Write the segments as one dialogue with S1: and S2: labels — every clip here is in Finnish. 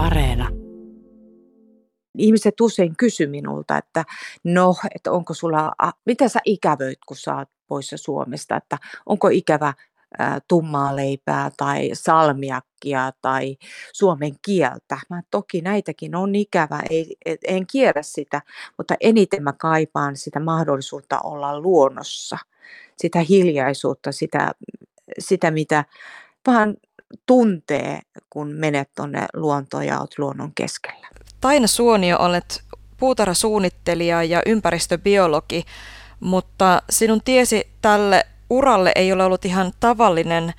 S1: Areena. Ihmiset usein kysy minulta, että no, että onko sulla, mitä sä ikävöit, kun sä oot poissa Suomesta, että onko ikävä tummaa leipää tai salmiakkia tai suomen kieltä. Mä toki näitäkin on ikävä, ei, en kierrä sitä, mutta eniten mä kaipaan sitä mahdollisuutta olla luonnossa, sitä hiljaisuutta, sitä, sitä mitä vaan tuntee, kun menet tuonne luontoon ja olet luonnon keskellä.
S2: Taina Suonio, olet puutarhasuunnittelija ja ympäristöbiologi, mutta sinun tiesi tälle uralle ei ole ollut ihan tavallinen,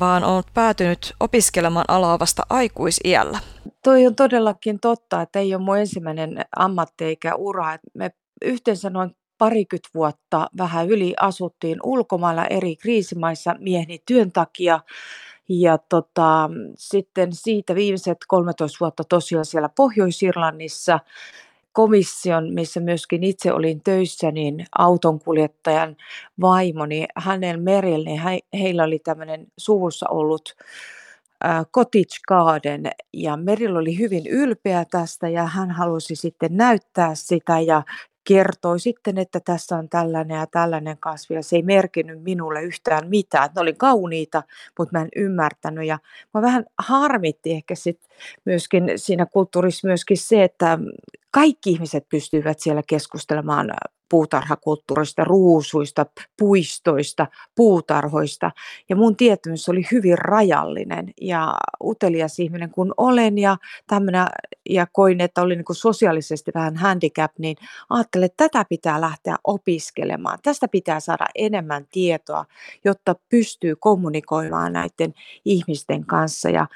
S2: vaan olet päätynyt opiskelemaan alaa vasta aikuisiällä.
S1: Toi on todellakin totta, että ei ole mun ensimmäinen ammatti eikä ura. Me yhteensä noin parikymmentä vuotta vähän yli asuttiin ulkomailla eri kriisimaissa mieheni työn takia. Ja tota, sitten siitä viimeiset 13 vuotta tosiaan siellä Pohjois-Irlannissa komission, missä myöskin itse olin töissä, niin autonkuljettajan vaimo, niin hänellä merillä, niin he, heillä oli tämmöinen suvussa ollut cottage garden ja Merillä oli hyvin ylpeä tästä ja hän halusi sitten näyttää sitä ja kertoi sitten, että tässä on tällainen ja tällainen kasvi ja se ei merkinnyt minulle yhtään mitään. Ne oli kauniita, mutta mä en ymmärtänyt ja mä vähän harmitti ehkä sit myöskin siinä kulttuurissa myöskin se, että kaikki ihmiset pystyivät siellä keskustelemaan puutarhakulttuurista, ruusuista, puistoista, puutarhoista. Ja mun tietämys oli hyvin rajallinen ja utelias ihminen kun olen ja tämmönen, ja koin, että olin niin sosiaalisesti vähän handicap, niin ajattelin, että tätä pitää lähteä opiskelemaan. Tästä pitää saada enemmän tietoa, jotta pystyy kommunikoimaan näiden ihmisten kanssa. Ja,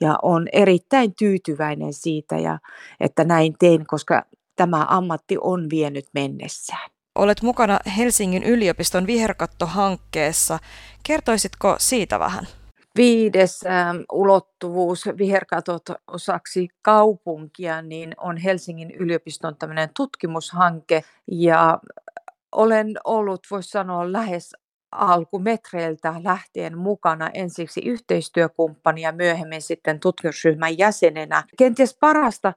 S1: ja on erittäin tyytyväinen siitä, ja, että näin tein, koska tämä ammatti on vienyt mennessään.
S2: Olet mukana Helsingin yliopiston viherkattohankkeessa. Kertoisitko siitä vähän?
S1: Viides ähm, ulottuvuus viherkatot osaksi kaupunkia niin on Helsingin yliopiston tämmöinen tutkimushanke ja olen ollut, voisi sanoa, lähes alkumetreiltä lähtien mukana ensiksi yhteistyökumppani ja myöhemmin sitten tutkimusryhmän jäsenenä. Kenties parasta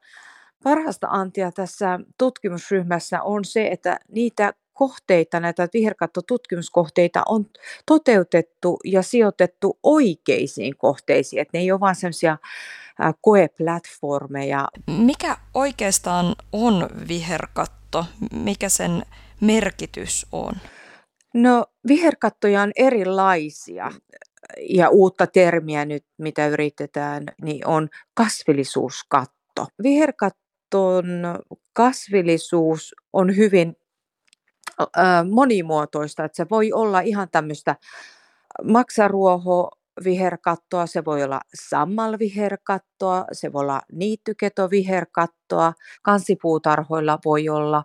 S1: Parasta antia tässä tutkimusryhmässä on se, että niitä kohteita, näitä viherkattotutkimuskohteita on toteutettu ja sijoitettu oikeisiin kohteisiin, että ne ei ole vain sellaisia koeplatformeja.
S2: Mikä oikeastaan on viherkatto? Mikä sen merkitys on?
S1: No viherkattoja on erilaisia ja uutta termiä nyt, mitä yritetään, niin on kasvillisuuskatto. Viherkatto ilmaston kasvillisuus on hyvin monimuotoista, että se voi olla ihan tämmöistä maksaruoho, viherkattoa, se voi olla sammalviherkattoa, se voi olla niittyketoviherkattoa, kansipuutarhoilla voi olla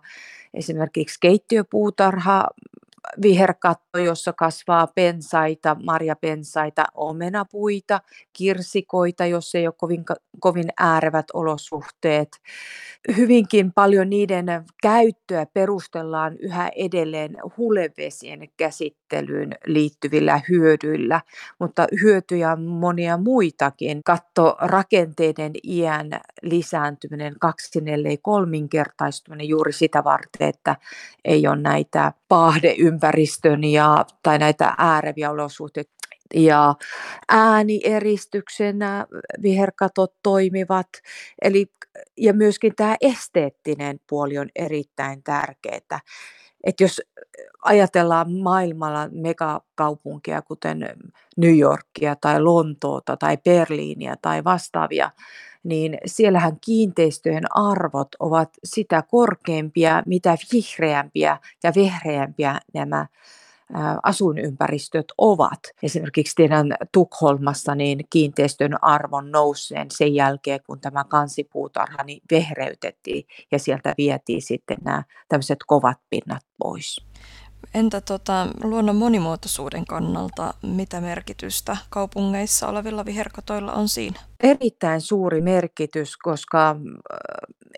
S1: esimerkiksi keittiöpuutarha, viherkatto, jossa kasvaa pensaita, marjapensaita, omenapuita, kirsikoita, jos ei ole kovin, kovin äärevät olosuhteet. Hyvinkin paljon niiden käyttöä perustellaan yhä edelleen hulevesien käsittelyyn liittyvillä hyödyillä, mutta hyötyjä on monia muitakin. Kattorakenteiden iän lisääntyminen, kaksinellei kolminkertaistuminen juuri sitä varten, että ei ole näitä pahdeympäristön ja, tai näitä ääreviä olosuhteita. Ja äänieristuksenä viherkatot toimivat. Eli, ja myöskin tämä esteettinen puoli on erittäin tärkeää. Että jos ajatellaan maailmalla megakaupunkia, kuten New Yorkia tai Lontoota tai Berliiniä tai vastaavia, niin siellähän kiinteistöjen arvot ovat sitä korkeampia, mitä vihreämpiä ja vehreämpiä nämä asuinympäristöt ovat. Esimerkiksi teidän Tukholmassa niin kiinteistön arvon nouseen sen jälkeen, kun tämä kansipuutarha niin vehreytettiin ja sieltä vietiin sitten nämä tämmöiset kovat pinnat pois.
S2: Entä tota, luonnon monimuotoisuuden kannalta, mitä merkitystä kaupungeissa olevilla viherkatoilla on siinä?
S1: Erittäin suuri merkitys, koska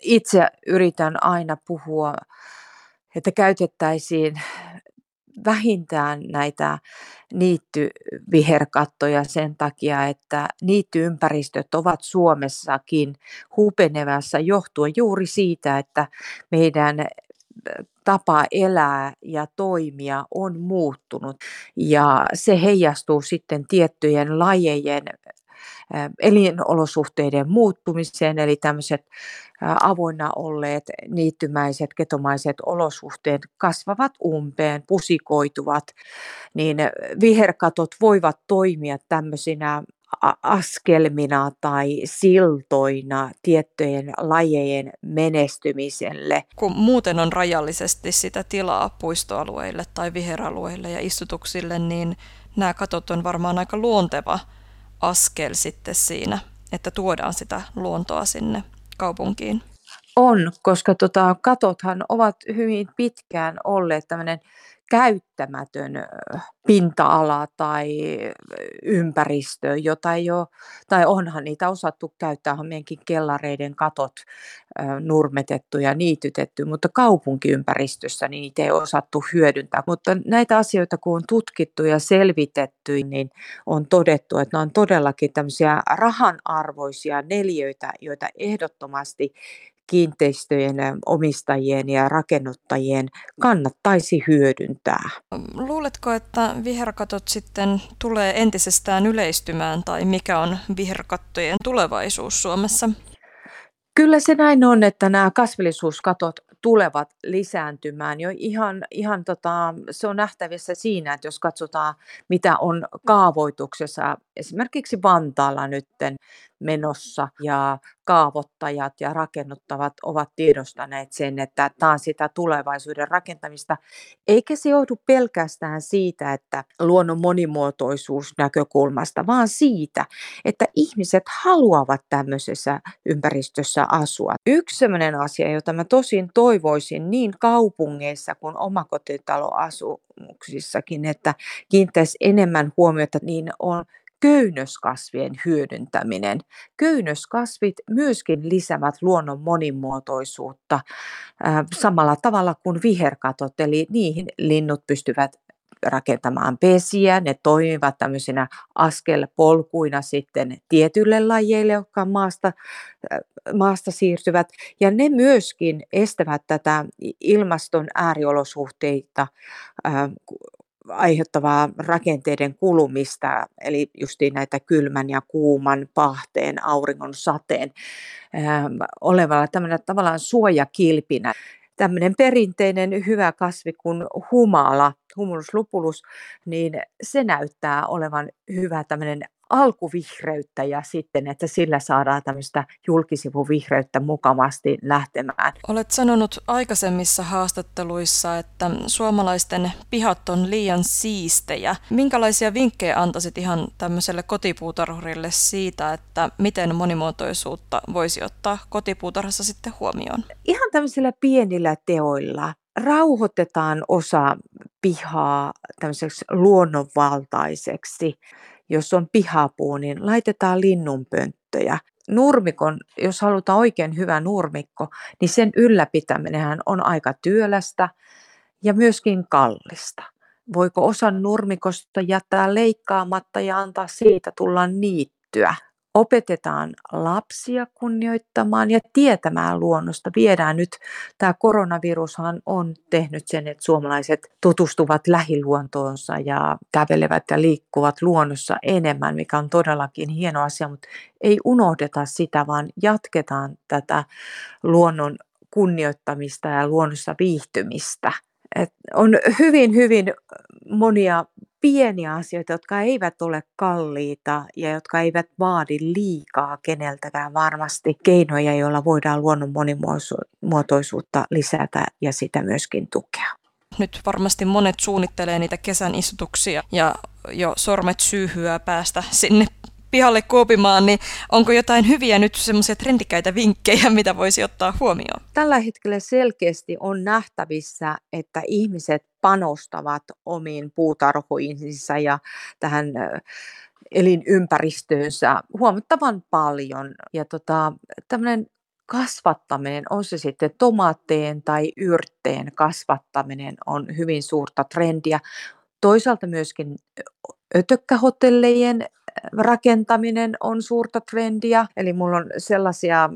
S1: itse yritän aina puhua, että käytettäisiin vähintään näitä niittyviherkattoja sen takia, että niittyympäristöt ovat Suomessakin hupenevässä johtuen juuri siitä, että meidän tapa elää ja toimia on muuttunut. Ja se heijastuu sitten tiettyjen lajejen elinolosuhteiden muuttumiseen, eli tämmöiset avoinna olleet niittymäiset, ketomaiset olosuhteet kasvavat umpeen, pusikoituvat, niin viherkatot voivat toimia tämmöisinä askelmina tai siltoina tiettyjen lajejen menestymiselle.
S2: Kun muuten on rajallisesti sitä tilaa puistoalueille tai viheralueille ja istutuksille, niin nämä katot on varmaan aika luonteva askel sitten siinä, että tuodaan sitä luontoa sinne kaupunkiin.
S1: On, koska tota, katothan ovat hyvin pitkään olleet tämmöinen käyttämätön pinta-ala tai ympäristö, jota ei ole, tai onhan niitä osattu käyttää, on meidänkin kellareiden katot nurmetettu ja niitytetty, mutta kaupunkiympäristössä niitä ei osattu hyödyntää. Mutta näitä asioita kun on tutkittu ja selvitetty, niin on todettu, että ne on todellakin tämmöisiä rahanarvoisia neljöitä, joita ehdottomasti kiinteistöjen omistajien ja rakennuttajien kannattaisi hyödyntää.
S2: Luuletko, että viherkatot sitten tulee entisestään yleistymään tai mikä on viherkattojen tulevaisuus Suomessa?
S1: Kyllä se näin on, että nämä kasvillisuuskatot tulevat lisääntymään jo ihan, ihan tota, se on nähtävissä siinä, että jos katsotaan mitä on kaavoituksessa esimerkiksi Vantaalla nytten menossa ja kaavoittajat ja rakennuttavat ovat tiedostaneet sen, että tämä on sitä tulevaisuuden rakentamista. Eikä se joudu pelkästään siitä, että luonnon monimuotoisuus näkökulmasta, vaan siitä, että ihmiset haluavat tämmöisessä ympäristössä asua. Yksi sellainen asia, jota mä tosin toivoisin niin kaupungeissa kuin omakotitaloasumuksissakin, että kiinnittäisi enemmän huomiota, niin on köynnöskasvien hyödyntäminen. Köynnöskasvit myöskin lisäävät luonnon monimuotoisuutta samalla tavalla kuin viherkatot, eli niihin linnut pystyvät rakentamaan pesiä, ne toimivat tämmöisinä askelpolkuina sitten tietyille lajeille, jotka maasta, maasta siirtyvät, ja ne myöskin estävät tätä ilmaston ääriolosuhteita aiheuttavaa rakenteiden kulumista, eli justiin näitä kylmän ja kuuman, pahteen, auringon sateen äh, olevalla tämmöinen tavallaan suojakilpinä. Tämmöinen perinteinen hyvä kasvi kuin humala, humulus lupulus, niin se näyttää olevan hyvä tämmöinen alkuvihreyttä ja sitten, että sillä saadaan tämmöistä julkisivuvihreyttä mukavasti lähtemään.
S2: Olet sanonut aikaisemmissa haastatteluissa, että suomalaisten pihat on liian siistejä. Minkälaisia vinkkejä antaisit ihan tämmöiselle kotipuutarhurille siitä, että miten monimuotoisuutta voisi ottaa kotipuutarhassa sitten huomioon?
S1: Ihan tämmöisillä pienillä teoilla rauhoitetaan osa pihaa tämmöiseksi luonnonvaltaiseksi jos on pihapuu, niin laitetaan linnunpönttöjä. Nurmikon, jos halutaan oikein hyvä nurmikko, niin sen ylläpitäminen on aika työlästä ja myöskin kallista. Voiko osan nurmikosta jättää leikkaamatta ja antaa siitä tulla niittyä? Opetetaan lapsia kunnioittamaan ja tietämään luonnosta. Viedään nyt, tämä koronavirushan on tehnyt sen, että suomalaiset tutustuvat lähiluontoonsa ja kävelevät ja liikkuvat luonnossa enemmän, mikä on todellakin hieno asia, mutta ei unohdeta sitä, vaan jatketaan tätä luonnon kunnioittamista ja luonnossa viihtymistä. Et on hyvin, hyvin monia pieniä asioita, jotka eivät ole kalliita ja jotka eivät vaadi liikaa keneltäkään varmasti keinoja, joilla voidaan luonnon monimuotoisuutta lisätä ja sitä myöskin tukea.
S2: Nyt varmasti monet suunnittelee niitä kesän istutuksia ja jo sormet syyhyä päästä sinne pihalle kuopimaan, niin onko jotain hyviä nyt semmoisia trendikäitä vinkkejä, mitä voisi ottaa huomioon?
S1: Tällä hetkellä selkeästi on nähtävissä, että ihmiset panostavat omiin puutarhoihinsa ja tähän elinympäristöönsä huomattavan paljon. Ja tota, tämmöinen kasvattaminen, on se sitten tomaatteen tai yrtteen kasvattaminen on hyvin suurta trendiä. Toisaalta myöskin ötökkähotellejen rakentaminen on suurta trendiä. Eli mulla on sellaisia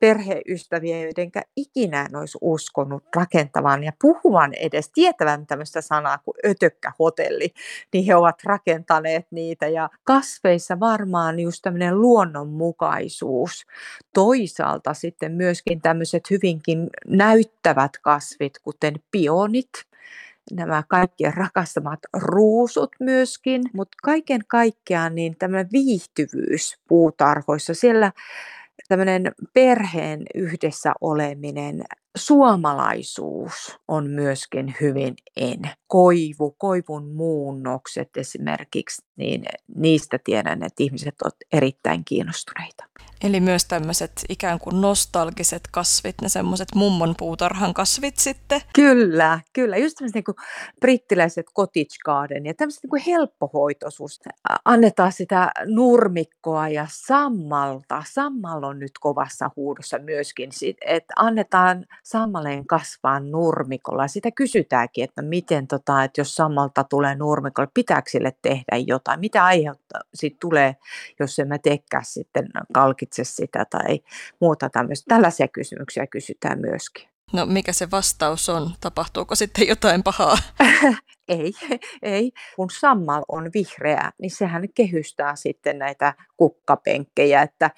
S1: perheystäviä, joiden ikinä en olisi uskonut rakentavan ja puhuvan edes tietävän tämmöistä sanaa kuin ötökkähotelli, niin he ovat rakentaneet niitä ja kasveissa varmaan just tämmöinen luonnonmukaisuus. Toisaalta sitten myöskin tämmöiset hyvinkin näyttävät kasvit, kuten pionit, nämä kaikkien rakastamat ruusut myöskin, mutta kaiken kaikkiaan niin tämmöinen viihtyvyys puutarhoissa, siellä tämmöinen perheen yhdessä oleminen, suomalaisuus on myöskin hyvin en. Koivu, koivun muunnokset esimerkiksi, niin niistä tiedän, että ihmiset ovat erittäin kiinnostuneita.
S2: Eli myös tämmöiset ikään kuin nostalgiset kasvit, ne semmoiset mummon puutarhan kasvit sitten.
S1: Kyllä, kyllä. Just tämmöiset niin kuin brittiläiset cottage garden ja tämmöiset niin kuin helppohoitoisuus. Annetaan sitä nurmikkoa ja sammalta. Sammal on nyt kovassa huudossa myöskin, että annetaan sammaleen kasvaa nurmikolla. Sitä kysytäänkin, että miten, tota, että jos sammalta tulee nurmikolla, pitääkö sille tehdä jotain? Mitä aiheuttaa siitä tulee, jos emme teekään sitten kalki harkitse sitä tai muuta tämmöistä. Tällaisia kysymyksiä kysytään myöskin.
S2: No mikä se vastaus on? Tapahtuuko sitten jotain pahaa?
S1: ei, ei. Kun sammal on vihreä, niin sehän kehystää sitten näitä kukkapenkkejä, että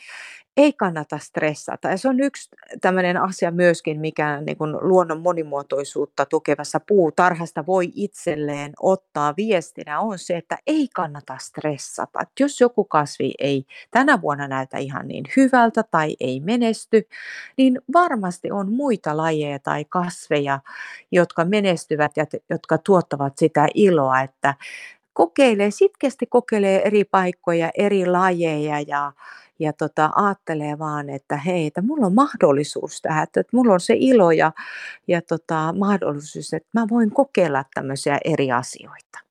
S1: ei kannata stressata. Ja se on yksi tämmöinen asia myöskin, mikä niin kuin luonnon monimuotoisuutta tukevassa puutarhasta voi itselleen ottaa viestinä, on se, että ei kannata stressata. Että jos joku kasvi ei tänä vuonna näytä ihan niin hyvältä tai ei menesty, niin varmasti on muita lajeja tai kasveja, jotka menestyvät ja jotka tuottavat sitä iloa, että kokeilee, sitkeästi kokeilee eri paikkoja, eri lajeja ja, ja tota, ajattelee vaan, että hei, että mulla on mahdollisuus tähän, että, että mulla on se ilo ja, ja tota, mahdollisuus, että mä voin kokeilla tämmöisiä eri asioita.